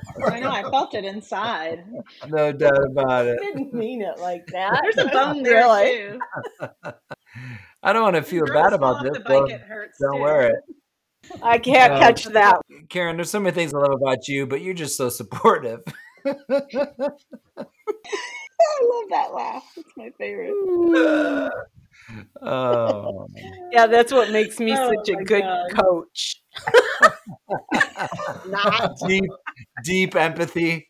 I know. I felt it inside. No doubt about it. I it. didn't mean it like that. There's a bone there Really? too. I don't want to feel Girls bad about this. the bike, Don't, it hurts don't too. wear it. I can't catch that. Karen, there's so many things I love about you, but you're just so supportive. I love that laugh. It's my favorite. oh, Yeah, that's what makes me Oh such a good God. coach. Not deep, deep empathy.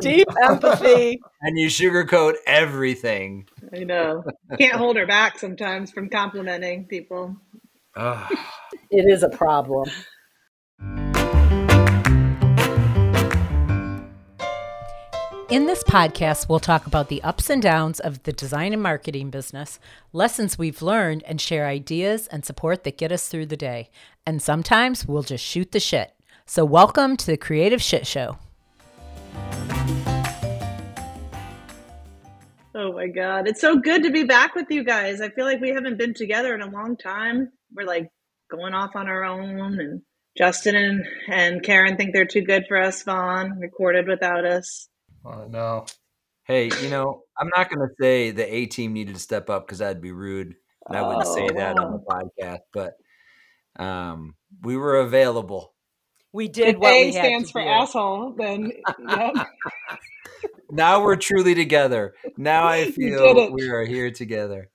deep empathy. and you sugarcoat everything. I know. Can't hold her back sometimes from complimenting people. Ugh. It is a problem. In this podcast, we'll talk about the ups and downs of the design and marketing business, lessons we've learned, and share ideas and support that get us through the day. And sometimes we'll just shoot the shit. So, welcome to the Creative Shit Show. Oh my god, it's so good to be back with you guys. I feel like we haven't been together in a long time. We're like going off on our own, and Justin and, and Karen think they're too good for us. Vaughn recorded without us. Oh no. Hey, you know, I'm not going to say the A team needed to step up because that'd be rude. And I wouldn't say Oh, that on the podcast, but um, we were available. We did If what A we had stands to for do. asshole, then yep. Now we're truly together. Now I feel did we are here together.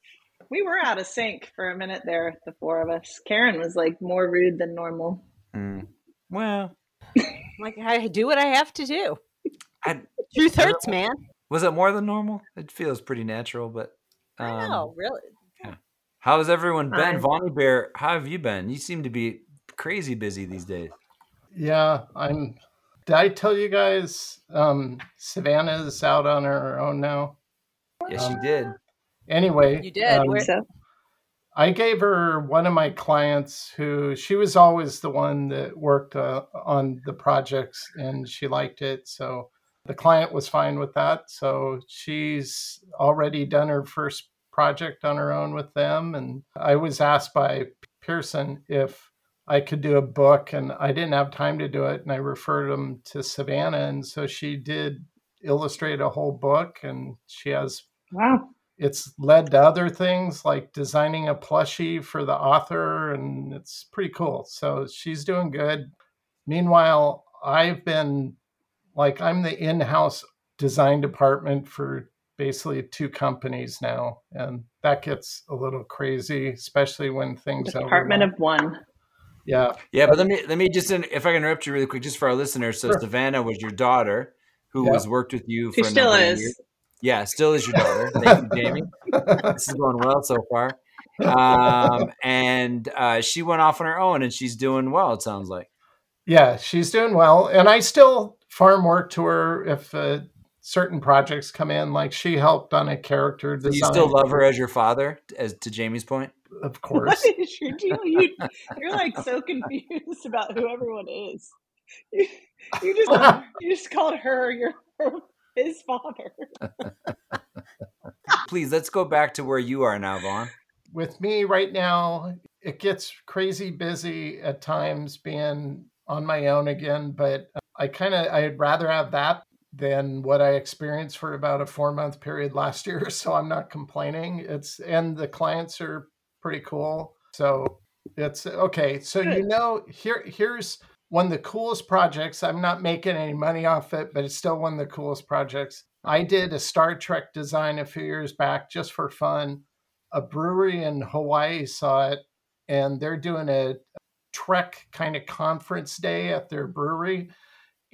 we were out of sync for a minute there, the four of us. Karen was like more rude than normal. Mm. Well, Like I do what I have to do. I, Truth hurts, man. was it more than normal? It feels pretty natural, but um, I know, really. How's everyone been? Fine. Vonnie Bear, how have you been? You seem to be crazy busy these days. Yeah, I'm. Did I tell you guys um, Savannah's out on her own now? Yes, you Um, did. Anyway, You did. um, Where- So I gave her one of my clients who she was always the one that worked uh, on the projects and she liked it. So the client was fine with that. So she's already done her first project on her own with them. And I was asked by Pearson if I could do a book and I didn't have time to do it. And I referred them to Savannah. And so she did illustrate a whole book and she has wow. it's led to other things like designing a plushie for the author and it's pretty cool so she's doing good meanwhile i've been like i'm the in-house design department for basically two companies now and that gets a little crazy especially when things Department overlap. of one. yeah Yeah, but let me let me just if I can interrupt you really quick, just for our listeners. So Sure. Savannah was your daughter, who Yeah. was worked with you for She a still is. years. Yeah, still is your daughter. Thank you, Jamie. This is going well so far. Um, and uh, she went off on her own, and she's doing well. It sounds like. yeah she's doing well and i still farm work to her if uh, certain projects come in like she helped on a character So design you still love her as your father, as to Jamie's point. of course is your deal? You, you're like so confused about who everyone is. You, you just you just called her your his father. Please, let's go back to where you are now, Vaughn. with me right now, it gets crazy busy at times being on my own again, but I kind of I'd rather have that than what I experienced for about a 4 month period last year, so I'm not complaining. It's and the clients are pretty cool. So it's okay. So you know here here's one of the coolest projects. I'm not making any money off it, but it's still one of the coolest projects. I did a Star Trek design a few years back just for fun a brewery in Hawaii saw it and they're doing a Trek kind of conference day at their brewery.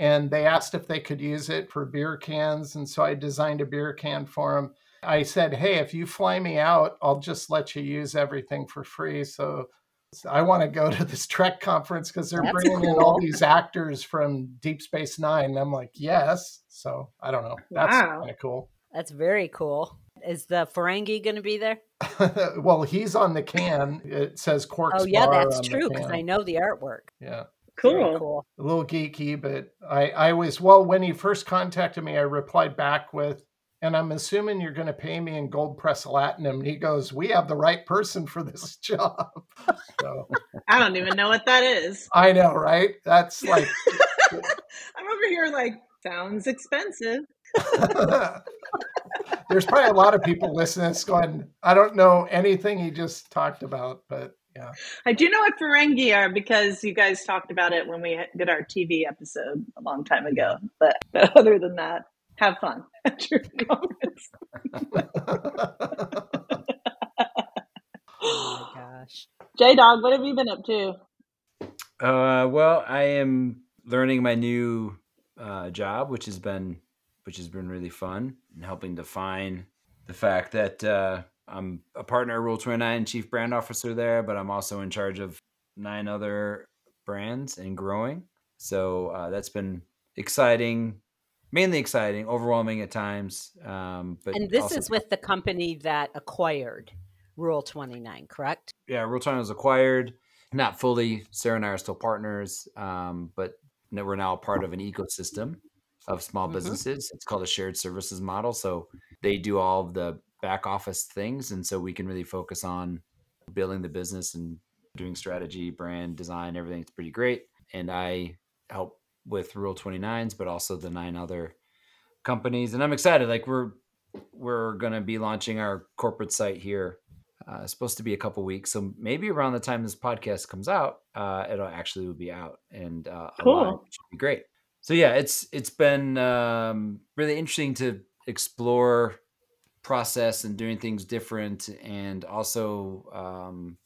And they asked if they could use it for beer cans. And so I designed a beer can for them. I said, Hey, if you fly me out, I'll just let you use everything for free. So I want to go to this Trek conference because they're That's bringing in all these actors from Deep Space Nine. And I'm like, Yes. So I don't know. That's Wow. kind of cool. That's very cool. Is the Ferengi going to be there? well, he's on the can. It says oh, Quarks. Oh yeah, that's true because. I know the artwork. Yeah, Cool. cool. a little geeky, but I, I was well. When he first contacted me, I replied back with, "And I'm assuming you're going to pay me in gold pressed latinum." And he goes, "We have the right person for this job." so I don't even know what that is. I know, right? That's like I'm over here like, sounds expensive. There's probably a lot of people listening going, I don't know anything he just talked about, but yeah. I do know what Ferengi are because you guys talked about it when we did our TV episode a long time ago. But, but other than that, have fun at your conference. Oh my gosh. J Dog, what have you been up to? Uh, well, I am learning my new uh, job, which has been which has been really fun and helping define the fact that uh, I'm a partner at Rule 29, chief brand officer there, but I'm also in charge of nine other brands and growing. So uh, that's been exciting, mainly exciting, overwhelming at times. Um, but And this also- is with the company that acquired Rule 29, correct? yeah, Rule 29 was acquired, not fully. Sarah and I are still partners, um, but we're now part of an ecosystem of small Mhm. businesses. It's called a shared services model. So they do all of the back office things, and so we can really focus on building the business and doing strategy, brand design, everything's pretty great. And I help with Rule 29s, but also the nine other companies. And I'm excited. Like we're we're gonna be launching our corporate site here uh, it's supposed to be a couple weeks, so maybe around the time this podcast comes out, uh, it'll actually will be out and uh, Cool. which be great. So yeah, it's it's been um, really interesting to explore process and doing things different, and also um,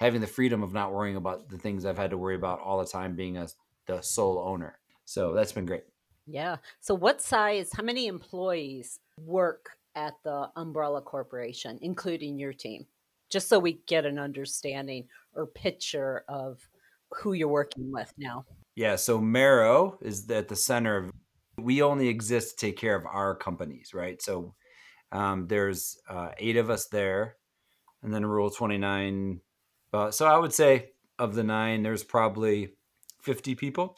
having the freedom of not worrying about the things I've had to worry about all the time, being a the sole owner. So that's been great. Yeah. So, what size, how many employees work at the Umbrella Corporation, including your team? Just so we get an understanding or picture of who you're working with now. Yeah, so Marrow is at the center of. We only exist to take care of our companies, right? So um, there's uh, eight of us there, and then Rule Twenty Nine. Uh, so I would say of the nine, there's probably fifty people,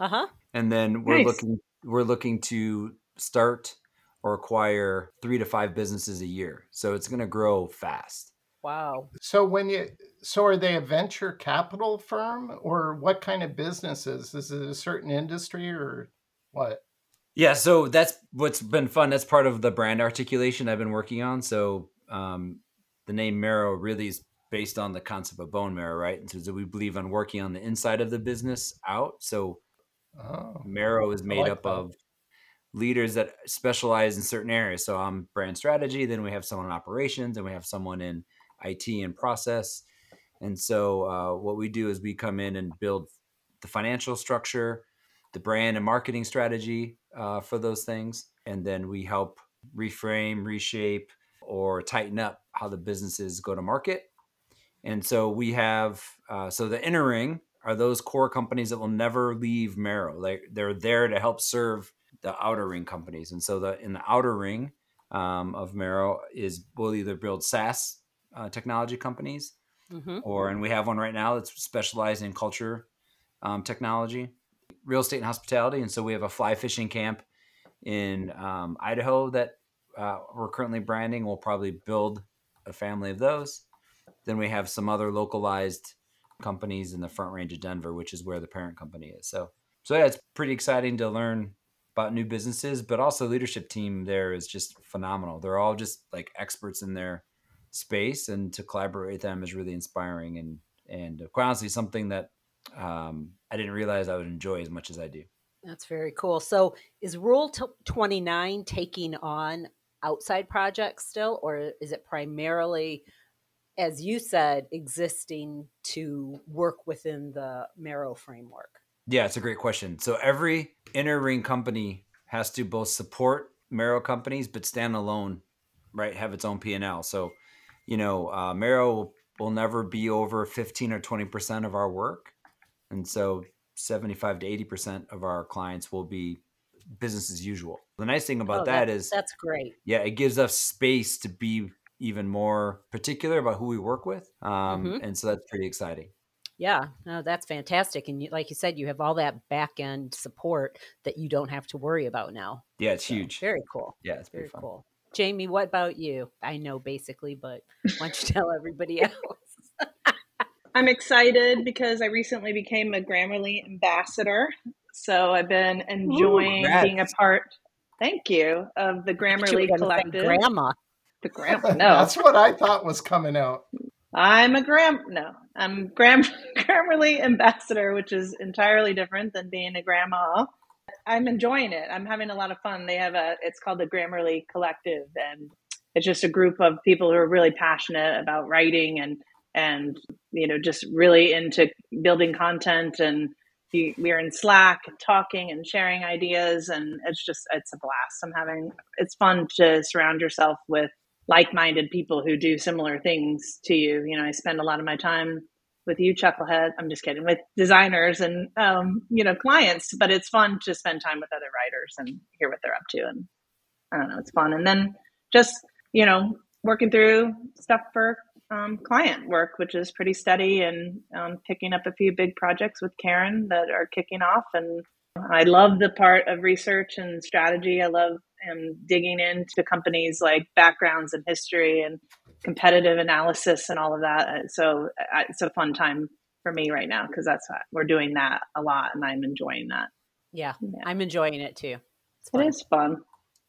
Uh huh. and then we're Nice. looking we're looking to start or acquire three to five businesses a year. So it's going to grow fast. Wow. So when you so are they a venture capital firm or what kind of businesses? Is it a certain industry or what? Yeah, so that's what's been fun. That's part of the brand articulation I've been working on. So um, the name Marrow really is based on the concept of bone marrow, right? And so we believe on working on the inside of the business out. So Oh, Marrow is made like up that. of leaders that specialize in certain areas. So I'm brand strategy, then we have someone in operations, and we have someone in IT and process. And so uh, what we do is we come in and build the financial structure, the brand and marketing strategy uh, for those things, and then we help reframe, reshape, or tighten up how the businesses go to market. And so we have uh, so the inner ring are those core companies that will never leave Marrow. Like they're there to help serve the outer ring companies. And so the in the outer ring um, of Marrow is we'll either build SaaS uh, technology companies, Mm-hmm. or and we have one right now that's specialized in culture um, technology, real estate and hospitality. And so we have a fly fishing camp in um, Idaho that uh, we're currently branding. We'll probably build a family of those. Then we have some other localized companies in the Front Range of Denver, which is where the parent company is. So, so yeah, it's pretty exciting to learn about new businesses, but also leadership team there is just phenomenal. They're all just like experts in their space, and to collaborate with them is really inspiring and and quite honestly something that um, I didn't realize I would enjoy as much as I do. That's very cool. So, is Rule t- 29 taking on outside projects still, or is it primarily, as you said, existing to work within the Marrow framework? Yeah, it's a great question. So every inner ring company has to both support Marrow companies but stand alone, right? Have its own P and L. So, you know, uh, Marrow will never be over fifteen or twenty percent of our work, and so seventy-five to eighty percent of our clients will be business as usual. The nice thing about Oh, that that- is, that's great. yeah, it gives us space to be even more particular about who we work with, um, Mhm. and so that's pretty exciting. Yeah, no, that's fantastic. And you, like you said, you have all that back end support that you don't have to worry about now. Yeah, it's So, huge. Very cool. Yeah, it's Very fun. cool. Jamie, what about you? I know basically, but why don't you tell everybody else? I'm excited because I recently became a Grammarly ambassador. So I've been enjoying Ooh, being a part. Thank you of the Grammarly Collective. Grandma. The grandma. No, That's what I thought was coming out. I'm a gram. No, I'm gram Grammarly ambassador, which is entirely different than being a grandma. I'm enjoying it. I'm having a lot of fun. They have a. It's called the Grammarly Collective, and it's just a group of people who are really passionate about writing and and you know just really into building content and we're in slack and talking and sharing ideas and it's just it's a blast. I'm having it's fun to surround yourself with like-minded people who do similar things to you. You know i spend a lot of my time with you chucklehead. I'm just kidding with designers and um, you know clients but it's fun to spend time with other writers and hear what they're up to and i don't know it's fun. And then just you know working through stuff for um, client work, which is pretty steady, and um, picking up a few big projects with Karen that are kicking off. And I love the part of research and strategy. I love um, digging into companies like backgrounds and history and competitive analysis and all of that. Uh, so uh, it's a fun time for me right now because that's what, we're doing that a lot, and I'm enjoying that. Yeah, yeah. I'm enjoying it too. It's fun. It is fun.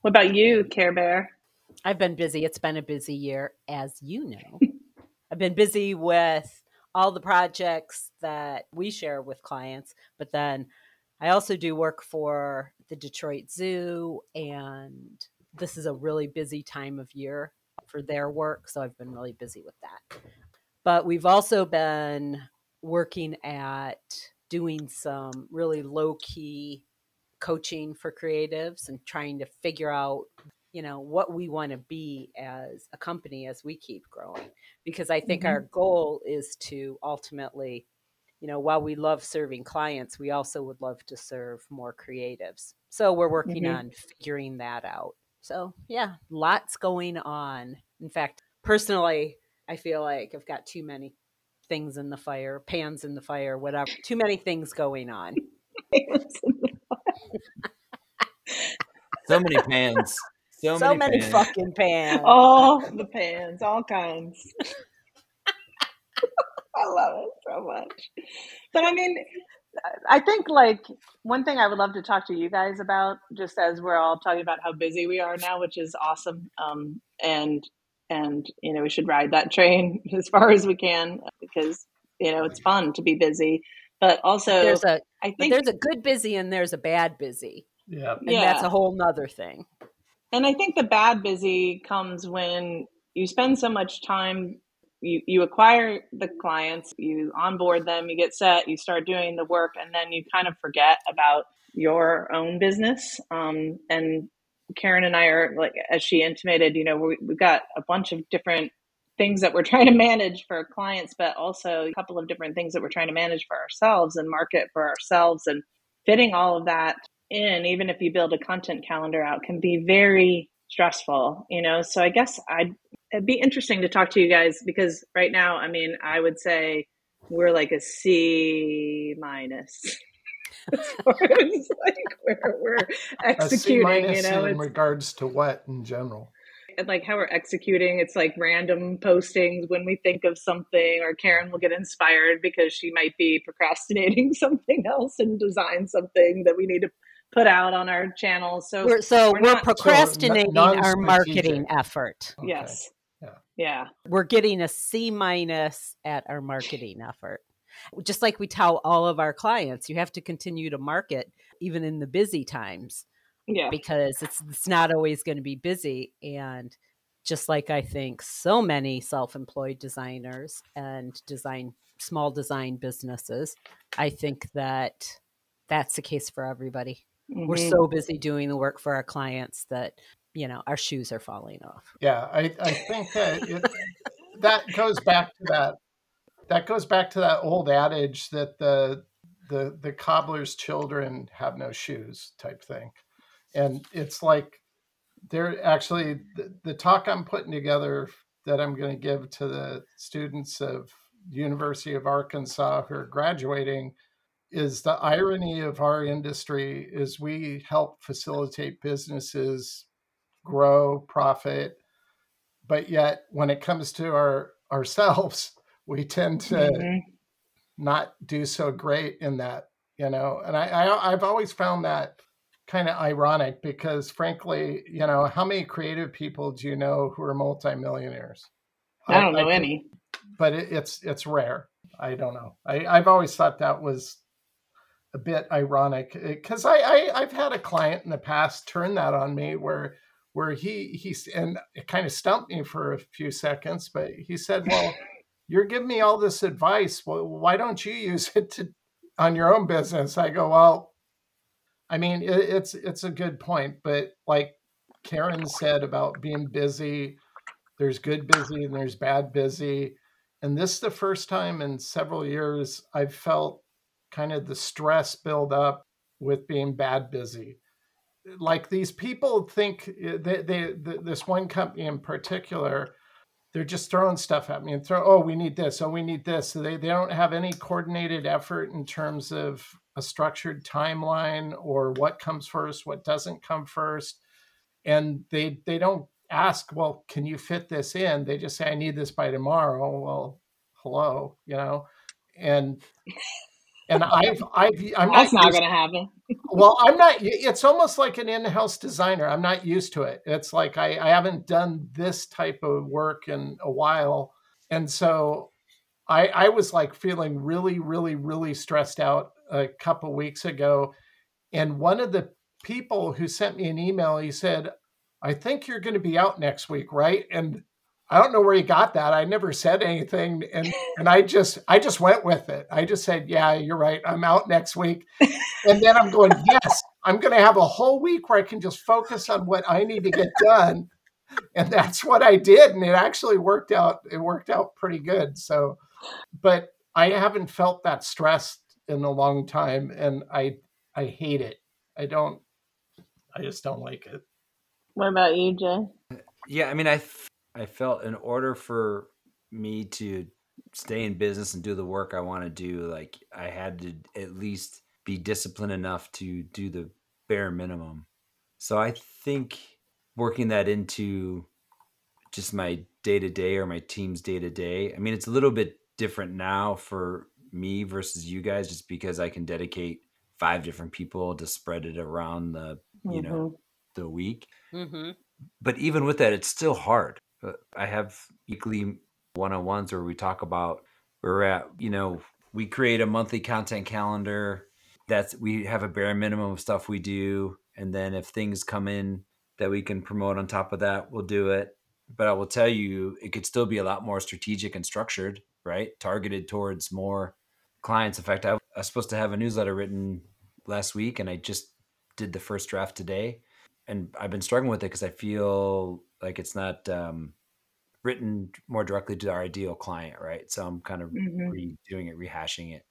What about you, Care Bear? I've been busy. It's been a busy year, as you know. I've been busy with all the projects that we share with clients, but then I also do work for the Detroit Zoo, and this is a really busy time of year for their work. So I've been really busy with that. But we've also been working at doing some really low key coaching for creatives and trying to figure out you know what we want to be as a company as we keep growing because i think mm-hmm. our goal is to ultimately you know while we love serving clients we also would love to serve more creatives. So we're working mm-hmm. on figuring that out. So yeah lots going on. In fact personally i feel like i've got too many things in the fire pans in the fire whatever too many things going on. So many pans so, so many, many pans. fucking pans. All the pans, all kinds. I love it so much. But I mean, I think like one thing I would love to talk to you guys about, just as we're all talking about how busy we are now, which is awesome. Um, and and you know we should ride that train as far as we can because you know it's fun to be busy. But also, there's a I think there's a good busy and there's a bad busy. Yeah, and yeah. that's a whole nother thing. And I think the bad busy comes when you spend so much time you, you acquire the clients, you onboard them, you get set, you start doing the work, and then you kind of forget about your own business. Um, and Karen and I are like, as she intimated, you know, we, we've got a bunch of different things that we're trying to manage for clients, but also a couple of different things that we're trying to manage for ourselves and market for ourselves and fitting all of that in, even if you build a content calendar out, can be very stressful, you know? So I guess I'd, it'd be interesting to talk to you guys because right now, I mean, I would say we're like a C minus. it's like we're, we're executing, you know, in regards to what in general? And like how we're executing, it's like random postings when we think of something, or Karen will get inspired because she might be procrastinating something else and design something that we need to put out on our channels. So we're, so we're, we're procrastinating so our marketing effort. Okay. Yes. Yeah. yeah. We're getting a C minus at our marketing effort. Just like we tell all of our clients, you have to continue to market even in the busy times. Yeah. Because it's it's not always going to be busy and just like I think so many self-employed designers and design small design businesses, I think that that's the case for everybody. Mm-hmm. We're so busy doing the work for our clients that you know our shoes are falling off. Yeah, I, I think that it, that goes back to that that goes back to that old adage that the the the cobbler's children have no shoes type thing, and it's like they're actually the, the talk I'm putting together that I'm going to give to the students of University of Arkansas who are graduating is the irony of our industry is we help facilitate businesses grow profit but yet when it comes to our ourselves we tend to mm-hmm. not do so great in that you know. And I, I I've always found that kind of ironic because frankly, you know, how many creative people do you know who are multimillionaires? I don't know I, any. But it, it's it's rare. I don't know. I, I've always thought that was a bit ironic eh, because I, I I've had a client in the past turn that on me where where he he's and it kind of stumped me for a few seconds, but he said, "Well, you're giving me all this advice. Well, why don't you use it to on your own business?" I go, "Well, I mean, it, it's it's a good point, but like Karen said about being busy, there's good busy and there's bad busy, and this is the first time in several years I've felt kind of the stress build up with being bad busy. Like these people think eh, they, they, this one company in particular, they're just throwing stuff at me and throw, oh, we need this, oh, we need this. So they, they don't have any coordinated effort in terms of a structured timeline or what comes first, what doesn't come first. And they they don't ask, well, can you fit this in? They just say, I need this by tomorrow. Well, hello, you know, and and I've, I've, I'm that's not, not going to happen. well, I'm not. It's almost like an in-house designer. I'm not used to it. It's like I, I haven't done this type of work in a while, and so I, I was like feeling really, really, really stressed out a couple weeks ago, and one of the people who sent me an email, he said, "I think you're going to be out next week, right?" And I don't know where he got that. I never said anything, and and I just I just went with it. I just said, "Yeah, you're right. I'm out next week," and then I'm going, "Yes, I'm going to have a whole week where I can just focus on what I need to get done," and that's what I did, and it actually worked out. It worked out pretty good. So, but I haven't felt that stressed in a long time, and I I hate it. I don't. I just don't like it. What about you, Jay? Yeah, I mean, I I felt in order for me to stay in business and do the work I want to do, like I had to at least be disciplined enough to do the bare minimum. So I think working that into just my day to day or my team's day to day. I mean, it's a little bit different now for me versus you guys, just because I can dedicate five different people to spread it around the, you mm-hmm. know, the week. Mm-hmm. But even with that, it's still hard. I have weekly one on ones where we talk about where we're at. You know, we create a monthly content calendar. That's we have a bare minimum of stuff we do, and then if things come in that we can promote on top of that, we'll do it. But I will tell you, it could still be a lot more strategic and structured, right? Targeted towards more clients. In fact, I was supposed to have a newsletter written last week, and I just did the first draft today. And I've been struggling with it because I feel like it's not um, written more directly to our ideal client, right? So I'm kind of mm-hmm. redoing it, rehashing it.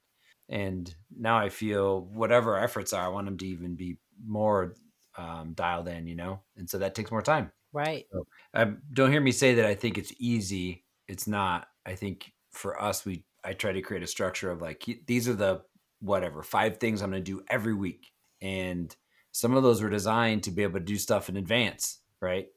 And now I feel whatever efforts are, I want them to even be more um, dialed in, you know? And so that takes more time. Right. So, um, don't hear me say that I think it's easy. It's not. I think for us, we I try to create a structure of like these are the whatever five things I'm going to do every week, and some of those were designed to be able to do stuff in advance, right?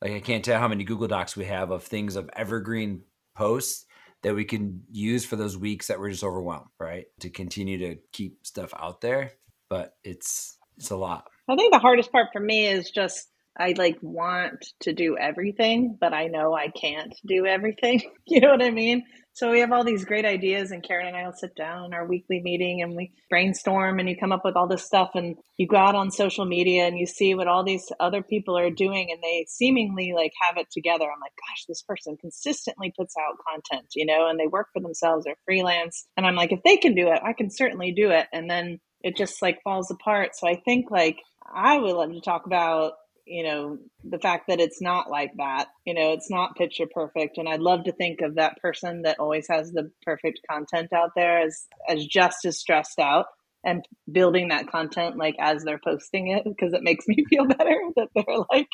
Like I can't tell how many Google Docs we have of things of evergreen posts that we can use for those weeks that we're just overwhelmed, right? To continue to keep stuff out there, but it's it's a lot. I think the hardest part for me is just I like want to do everything, but I know I can't do everything. you know what I mean? So we have all these great ideas, and Karen and I will sit down in our weekly meeting and we brainstorm, and you come up with all this stuff, and you go out on social media and you see what all these other people are doing, and they seemingly like have it together. I'm like, gosh, this person consistently puts out content, you know, and they work for themselves, they're freelance, and I'm like, if they can do it, I can certainly do it, and then it just like falls apart. So I think like I would love to talk about you know the fact that it's not like that you know it's not picture perfect. And i'd love to think of that person that always has the perfect content out there as as just as stressed out and building that content like as they're posting it because it makes me feel better that they're like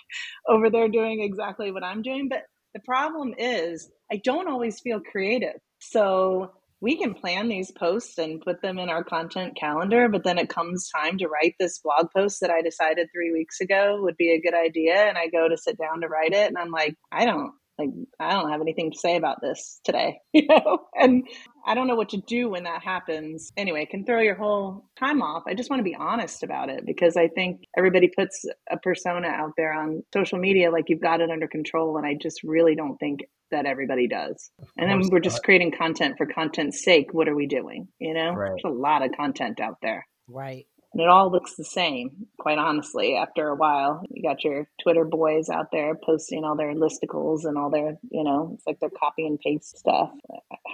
over there doing exactly what i'm doing. But the problem is i don't always feel creative. So we can plan these posts and put them in our content calendar, but then it comes time to write this blog post that I decided three weeks ago would be a good idea. And I go to sit down to write it, and I'm like, I don't like I don't have anything to say about this today, you know? And I don't know what to do when that happens. Anyway, can throw your whole time off. I just want to be honest about it because I think everybody puts a persona out there on social media like you've got it under control. And I just really don't think that everybody does. And then we're just creating content for content's sake. What are we doing? You know, Right. there's a lot of content out there. Right. And it all looks the same, quite honestly, after a while. You got your Twitter boys out there posting all their listicles and all their, you know, it's like they're copy and paste stuff.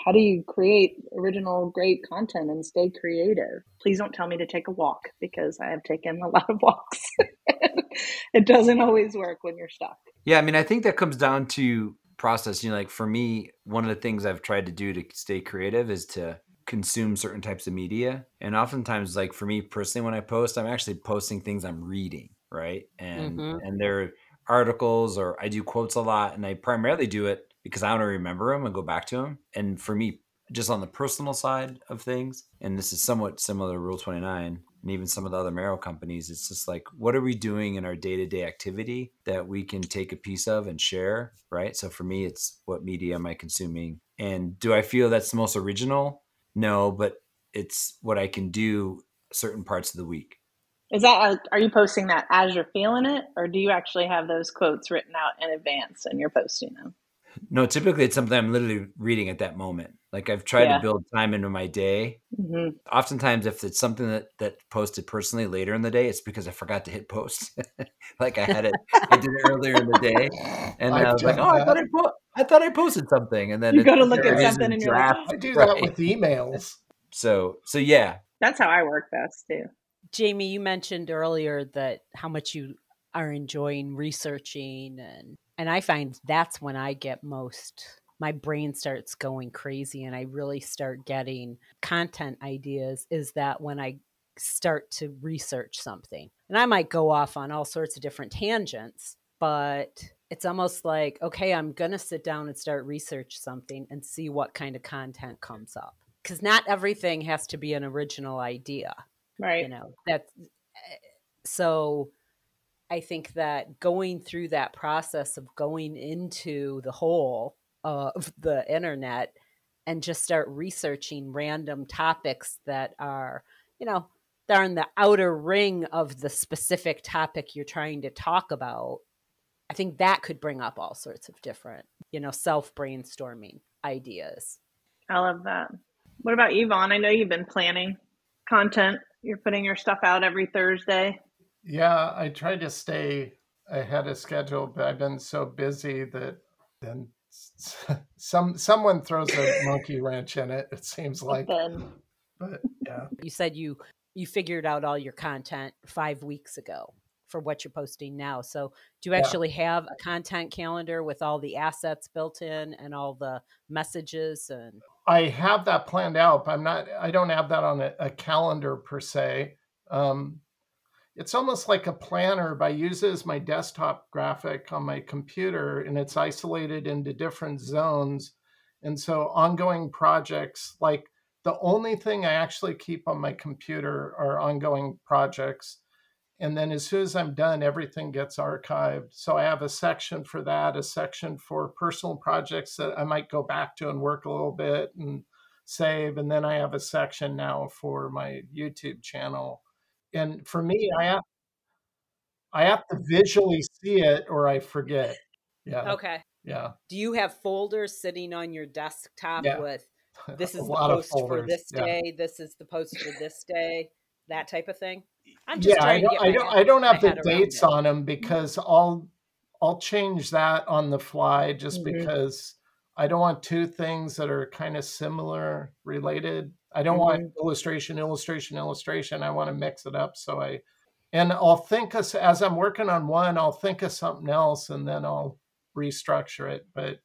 How do you create original, great content and stay creative? Please don't tell me to take a walk because I have taken a lot of walks. it doesn't always work when you're stuck. Yeah, I mean, I think that comes down to process. You know, like for me, one of the things I've tried to do to stay creative is to consume certain types of media. And oftentimes, like for me personally, when I post, I'm actually posting things I'm reading, right? And Mhm. and they're articles or I do quotes a lot, and I primarily do it because I want to remember them and go back to them. And for me, just on the personal side of things, and this is somewhat similar to Rule 29 and even some of the other Marrow companies, it's just like, what are we doing in our day to day activity that we can take a piece of and share, right? So for me, it's what media am I consuming? And do I feel that's the most original? No, but it's what I can do certain parts of the week. Is that, uh, are you posting that as you're feeling it, or do you actually have those quotes written out in advance and you're posting them? No, typically it's something I'm literally reading at that moment. Like I've tried Yeah. to build time into my day. hmm Oftentimes, if it's something that that posted personally later in the day, it's because I forgot to hit post. like I had it, I did it earlier in the day, and I've I was like, done "Oh, I thought I, po- I thought I posted something," and then You it- go to look at something in and you're like, draft, I do right? that with emails. So, so yeah, That's how I work best too. Jamie, you mentioned earlier that how much you are enjoying researching and and I find that's when I get most my brain starts going crazy and I really start getting content ideas is that when I start to research something. And I might go off on all sorts of different tangents, but it's almost like, okay, I'm going to sit down and start research something and see what kind of content comes up. Cuz not everything has to be an original idea Right. you know that's eh, so i think that going through that process of going into the whole of the internet and just start researching random topics that are you know they're in the outer ring of the specific topic you're trying to talk about i think that could bring up all sorts of different you know self brainstorming ideas I love that. What about Yvonne? I know you've been planning content. You're putting your stuff out every Thursday. Yeah, I try to stay ahead of schedule, but I've been so busy that then s- some someone throws a monkey wrench in it. It seems like, Then but yeah, you said you you figured out all your content five weeks ago for what you're posting now so do you Yeah. actually have a content calendar with all the assets built in and all the messages and I have that planned out. But I'm not. I don't have that on a, a calendar per se. Um, it's almost like a planner, but I use it as my desktop graphic on my computer, and it's isolated into different zones. And so, ongoing projects, like the only thing I actually keep on my computer are ongoing projects. And then, as soon as I'm done, everything gets archived. So, I have a section for that, a section for personal projects that I might go back to and work a little bit and save. And then I have a section now for my YouTube channel and for me i have i have to visually see it or i forget. Yeah. Okay. Yeah. Do you have folders sitting on your desktop Yeah. with this is the post for this yeah. day this is the post for this day that type of thing? I'm just yeah i trying to don't I don't, head- I don't have the dates on them because i'll i'll change that on the fly just Mhm. because i don't want two things that are kind of similar related i don't want illustration illustration illustration. I want to mix it up so i and i'll think of, as i'm working on one i'll think of something else and then i'll restructure it but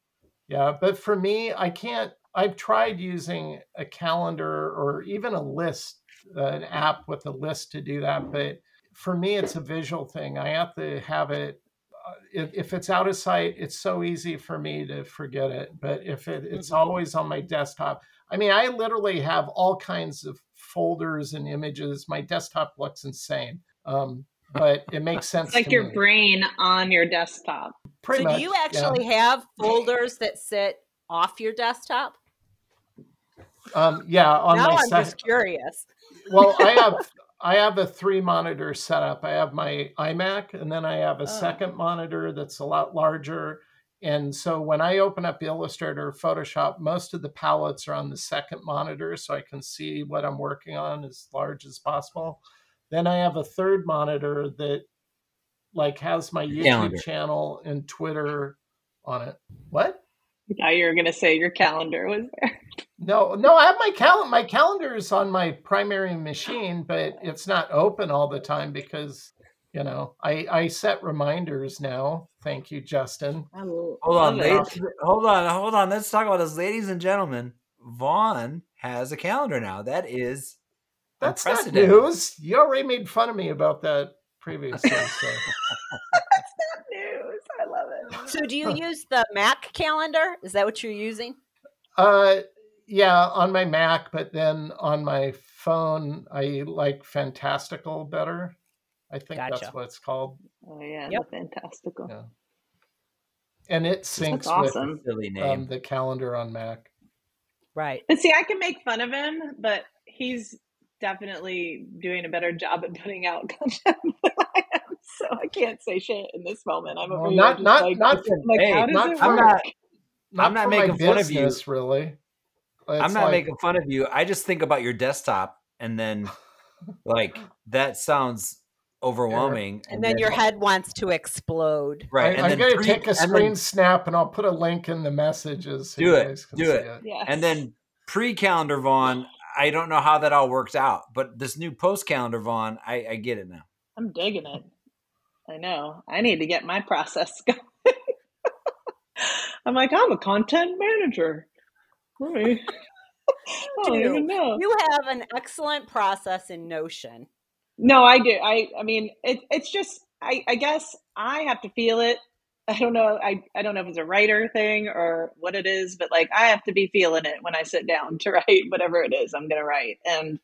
yeah but for me i can't i've tried using a calendar or even a list an app with a list to do that but for me it's a visual thing. I have to have it uh, if, if it's out of sight it's so easy for me to forget it but if it, it's Mhm. always on my desktop i mean i literally have all kinds of folders and images my desktop looks insane um, but it makes sense it's like to your me. brain on your desktop. Pretty so much, do you yeah. actually have folders that sit off your desktop? Um, yeah, on now my I'm sec- just curious. well, I have I have a three monitor setup. I have my iMac, and then I have a Oh. second monitor that's a lot larger. And so when I open up Illustrator or Photoshop, most of the palettes are on the second monitor, so I can see what I'm working on as large as possible. Then I have a third monitor that like has my YouTube Calendar. channel and Twitter on it. What? Now you're gonna say your calendar was there. No, no, I have my cal my calendar is on my primary machine, but it's not open all the time because you know I I set reminders now. Thank you, Justin. I will- Hold on, ladies, hold on, hold on. Let's talk about this, ladies and gentlemen. Vaughn has a calendar now. That is That's not news. You already made fun of me about that previously. So. That's not news. I love it. So do you use the Mac calendar? Is that what you're using? uh, yeah, on my Mac, but then on my phone, I like Fantastical better. I think Gotcha. that's what it's called, Oh yeah, Yep. the fantastical. Yeah. and it syncs That's awesome. silly with name. um, the calendar on Mac. Right. But see, I can make fun of him, but he's definitely doing a better job at putting out content than I am. So I can't say shit in this moment. I'm over Well, here not just not like, not I'm like, hey, not for- I'm not. not I'm not making fun of you. business, really. I'm not like- making fun of you. I just think about your desktop, and then like that sounds overwhelming. And then your head wants to explode. right, I, and I'm then gonna take a and then- screen snap and I'll put a link in the messages. So Do you it, guys can do see it. Yes. and then pre-calendar Vaughn. I don't know how that all works out, but this new post-calendar Vaughn, I, I get it now. I'm digging it. I know. I need to get my process going. I'm like, I'm a content manager. Let me- I don't even know. You have an excellent process in Notion. No, I do. I I mean, it, it's just I, I guess I have to feel it. I don't know. I, I don't know if it's a writer thing or what it is, but like I have to be feeling it when I sit down to write whatever it is I'm going to write. And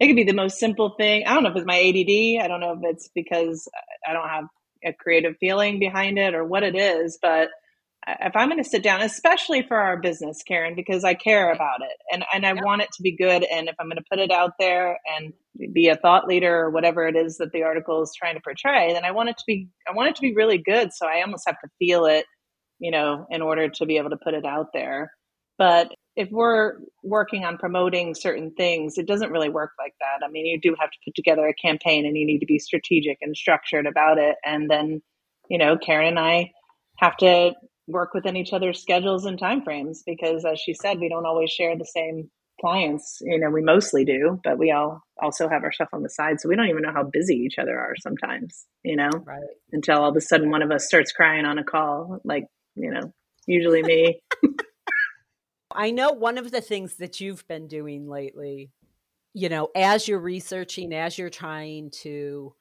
it could be the most simple thing. I don't know if it's my ADD. I don't know if it's because I don't have a creative feeling behind it or what it is, but if I'm going to sit down, especially for our business, Karen, because I care about it and, and I Yep. want it to be good. And if I'm going to put it out there and be a thought leader or whatever it is that the article is trying to portray, then I want it to be, I want it to be really good. So I almost have to feel it, you know, in order to be able to put it out there. But if we're working on promoting certain things, it doesn't really work like that. I mean, you do have to put together a campaign and you need to be strategic and structured about it. And then, you know, Karen and I have to work within each other's schedules and timeframes because as she said, we don't always share the same clients. You know, we mostly do, but we all also have our stuff on the side. So we don't even know how busy each other are sometimes, you know, Right. until all of a sudden one of us starts crying on a call, like, you know, usually me. I know one of the things that you've been doing lately, you know, as you're researching, as you're trying to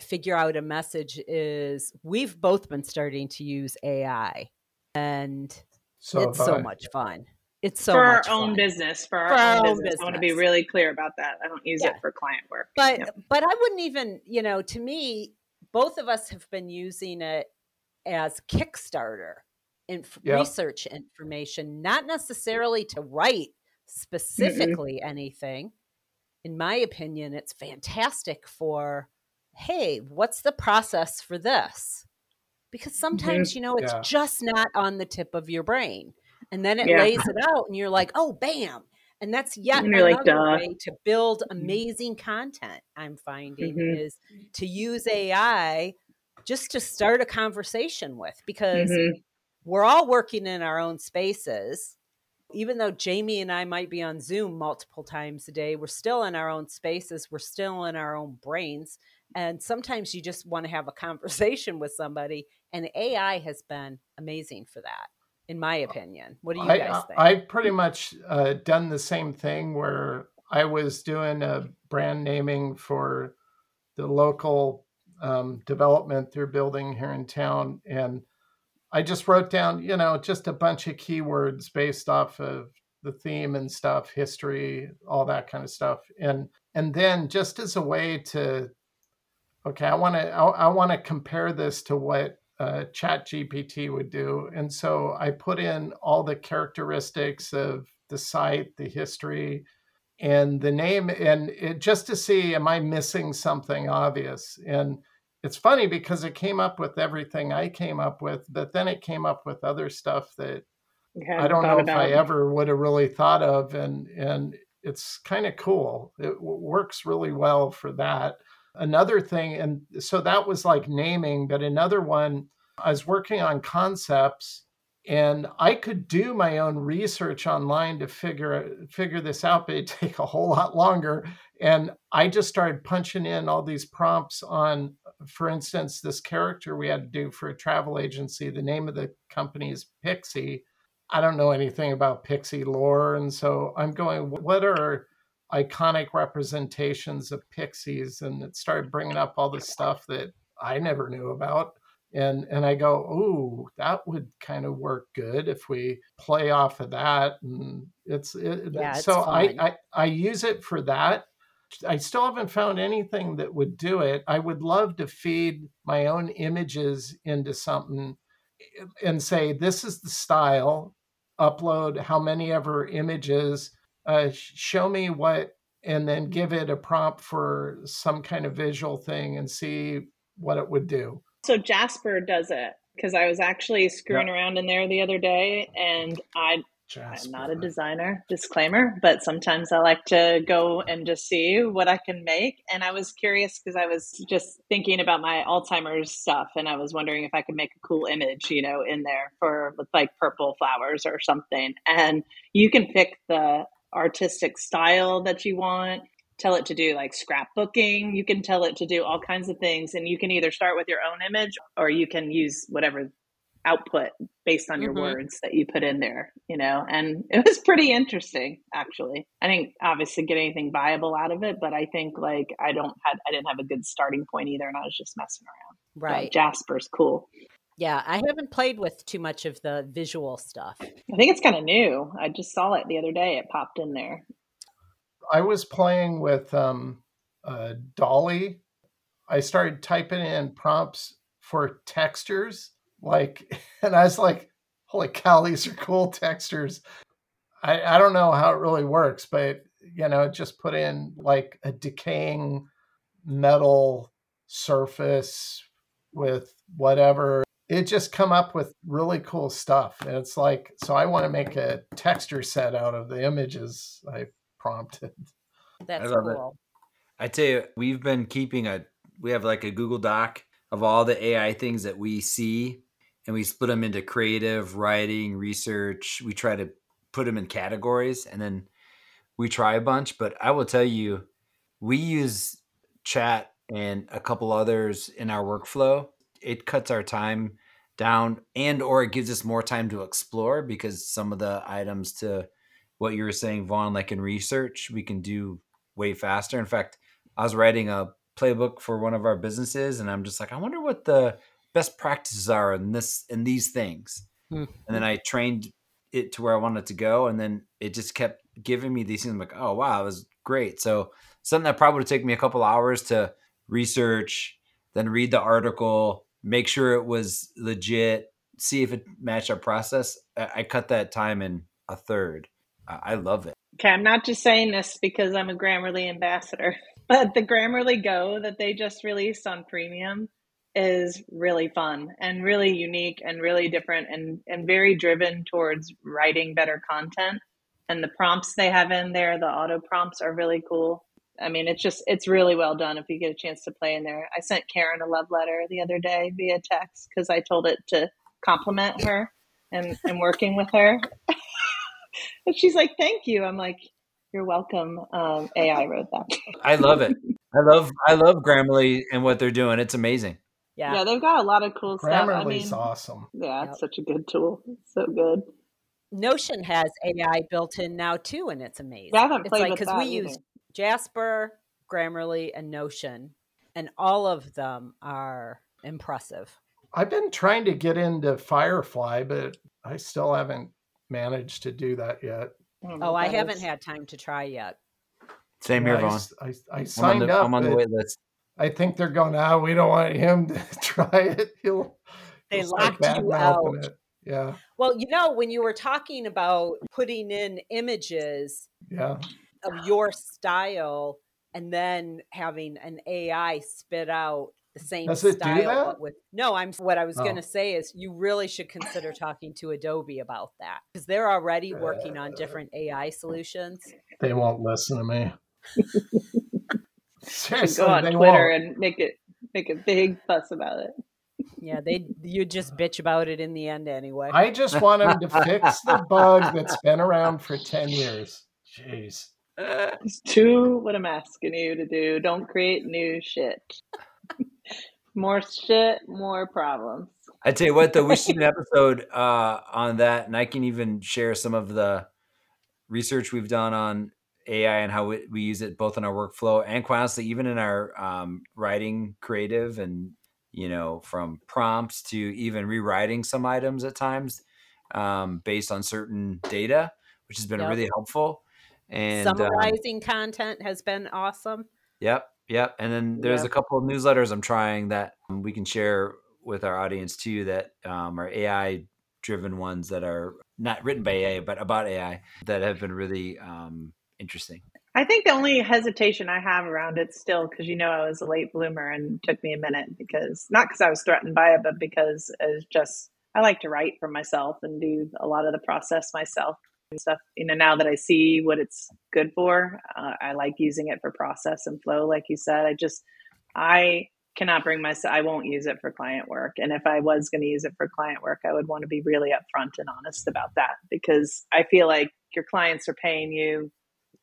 figure out a message, is we've both been starting to use AI. And So it's have so much fun. It's so for our much own fun. business, for our, For our own, own business. I want to be really clear about that. I don't use Yeah. it for client work. But Yeah. but I wouldn't even, you know, to me, both of us have been using it as Kickstarter inf- Yeah. research information, not necessarily to write mm-hmm. specifically anything. In my opinion, it's fantastic for, hey, what's the process for this? Because sometimes, you know, it's Yeah. just not on the tip of your brain. And then it Yeah. lays it out, and you're like, oh, bam. And that's yet And like, another duh. way to build amazing content. I'm finding Mhm. is to use AI just to start a conversation with because Mhm. we're all working in our own spaces. Even though Jamie and I might be on Zoom multiple times a day, we're still in our own spaces. We're still in our own brains. And sometimes you just want to have a conversation with somebody. And AI has been amazing for that, in my opinion. What do you I, guys think? I, I've pretty much uh, done the same thing where I was doing a brand naming for the local um, development they're building here in town. And I just wrote down, you know, just a bunch of keywords based off of the theme and stuff, history, all that kind of stuff. And and then just as a way to okay, I want to I, I want to compare this to what uh, ChatGPT would do. And so I put in all the characteristics of the site, the history, and the name, and it, just to see, am I missing something obvious? And it's funny because it came up with everything I came up with, but then it came up with other stuff that I don't know if I ever would have really thought of, and and it's kind of cool. It works really well for that. Another thing, and so that was like naming, but another one, I was working on concepts and I could do my own research online to figure figure this out, but it'd take a whole lot longer. And I just started punching in all these prompts on, for instance, this character we had to do for a travel agency. The name of the company is Pixie. I don't know anything about Pixie lore, and so I'm going, what are iconic representations of pixies and it started bringing up all the stuff that I never knew about and and I go, "Oh, that would kind of work good if we play off of that." And it's, it, yeah, it's so I, I I use it for that. I still haven't found anything that would do it. I would love to feed my own images into something and say, "This is the style." Upload how many ever images uh, show me what and then give it a prompt for some kind of visual thing and see what it would do. So Jasper does it because I was actually screwing yep. around in there the other day and I Jasper. I'm not a designer, disclaimer, but sometimes I like to go and just see what I can make. And I was curious because I was just thinking about my Alzheimer's stuff and I was wondering if I could make a cool image, you know, in there for with like purple flowers or something. And you can pick the artistic style that you want tell it to do like scrapbooking. You can tell it to do all kinds of things and you can either start with your own image or you can use whatever output based on your mm-hmm. words that you put in there you know? And it was pretty interesting actually. I didn't obviously get anything viable out of it but i think like i don't had i didn't have a good starting point either and i was just messing around. Right. But jasper's cool yeah, I haven't played with too much of the visual stuff. I think it's kind of new. I just saw it the other day. It popped in there. I was playing with um, uh, DALL-E. I started typing in prompts for textures, like, and I was like, "Holy cow, these are cool textures." I, I don't know how it really works, but you know, just put in like a decaying metal surface with whatever it just come up with really cool stuff. And it's like, so I want to make a texture set out of the images I prompted. That's cool. It. I tell you, we've been keeping a, we have like a Google Doc of all the AI things that we see and we split them into creative, writing, research. We try to put them in categories and then we try a bunch. But I will tell you, we use chat and a couple others in our workflow it cuts our time down and or it gives us more time to explore because some of the items to what you were saying Von like in research we can do way faster. In fact i was writing a playbook for one of our businesses and i'm just like i wonder what the best practices are in this in these things. Mm-hmm. and then i trained it to where i wanted to go and then it just kept giving me these things I'm like oh wow it was great. So something that probably would take me a couple hours to research then read the article make sure it was legit, see if it matched our process. I cut that time in a third. I love it. Okay, I'm not just saying this because I'm a Grammarly ambassador, but the Grammarly Go that they just released on premium is really fun and really unique and really different and, and very driven towards writing better content. And the prompts they have in there, the auto prompts are really cool. I mean, it's just it's really well done if you get a chance to play in there. I sent Karen a love letter the other day via text because I told it to compliment her and and working with her. and she's like, "Thank you." I'm like, "You're welcome." Um, AI wrote that. I love it. I love I love Grammarly and what they're doing. It's amazing. Yeah, yeah, they've got a lot of cool Grammarly's stuff. I mean, awesome. Yeah, it's yep. such a good tool. It's so good. Notion has AI built in now too, and it's amazing. Yeah, I haven't played it's like, because we use Jasper, Grammarly, and Notion, and all of them are impressive. I've been trying to get into Firefly, but I still haven't managed to do that yet. Oh, I haven't had time to try yet. Same here, Von. I, I, I signed I'm up. I'm on the wait list. I think they're going, ah, we don't want him to try it. He'll They It's like locked you out. it. Yeah, Well, you know, when you were talking about putting in images yeah. Of your style and then having an AI spit out the same Does style with no i'm what i was Oh. going to say is you really should consider talking to adobe about that because they're already working on uh. different ai solutions They won't listen to me. Seriously, go on Twitter won't. and make it make a big fuss about it. yeah they you just uh. bitch about it in the end anyway I just want them to fix the bug that's been around for 10 years. Jeez. Do what I'm asking you to do. Don't create new shit. more shit, more problems. I tell you what, though, we should do an episode uh, on that, and I can even share some of the research we've done on AI and how we, we use it both in our workflow and, quite honestly, even in our um, writing creative and you know from prompts to even rewriting some items at times um, based on certain data, which has been Yep. really helpful. And um, summarizing content has been awesome Yep, yep. And then there's Yeah. a couple of newsletters I'm trying that um, we can share with our audience too that um, are AI driven ones that are not written by AI but about AI that have been really um, interesting. I think the only hesitation I have around it still, because you know I was a late bloomer and took me a minute because not because I was threatened by it, but because it's just I like to write for myself and do a lot of the process myself and stuff. You know, now that I see what it's good for, uh, I like using it for process and flow, like you said. I just I cannot bring myself. I won't use it for client work, and if I was going to use it for client work, I would want to be really upfront and honest about that because I feel like your clients are paying you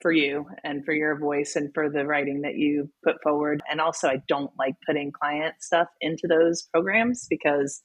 for you and for your voice and for the writing that you put forward. And also, I don't like putting client stuff into those programs because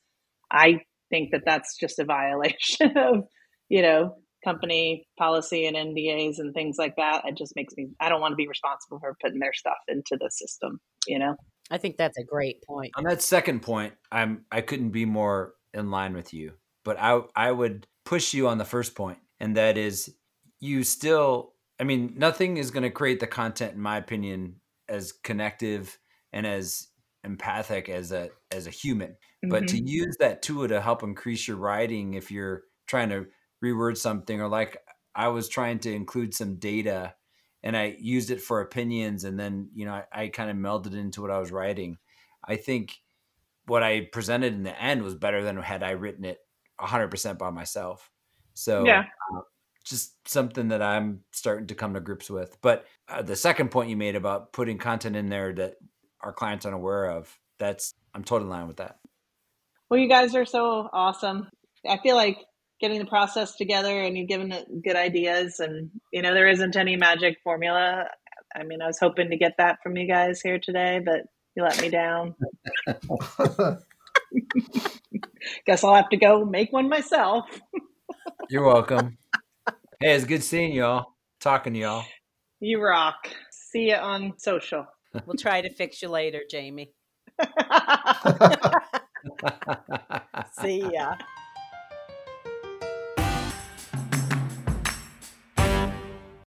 I think that that's just a violation of, you know, company policy and NDAs and things like that. It just makes me, I don't want to be responsible for putting their stuff into the system, you know? i think that's a great point On that second point, I'm I couldn't be more in line with you, but I I would push you on the first point, and that is you still. I mean, nothing is going to create the content, in my opinion, as connective and as empathic as a as a human. But to mm-hmm. use that tool to help increase your writing, if you're trying to reword something, or like I was trying to include some data and I used it for opinions, and then you know I, I kind of melded into what I was writing. I think what I presented in the end was better than had I written it 100% by myself. So Yeah. uh, just something that I'm starting to come to grips with. But uh, the second point you made about putting content in there that our clients aren't aware of, that's I'm totally in line with that. Well, you guys are so awesome. I feel like getting the process together and you've given it good ideas and you know there isn't any magic formula. I mean, I was hoping to get that from you guys here today, but you let me down. Guess I'll have to go make one myself. You're welcome. hey, it's good seeing y'all, talking to y'all. You rock. See you on social. we'll try to fix you later jamie see ya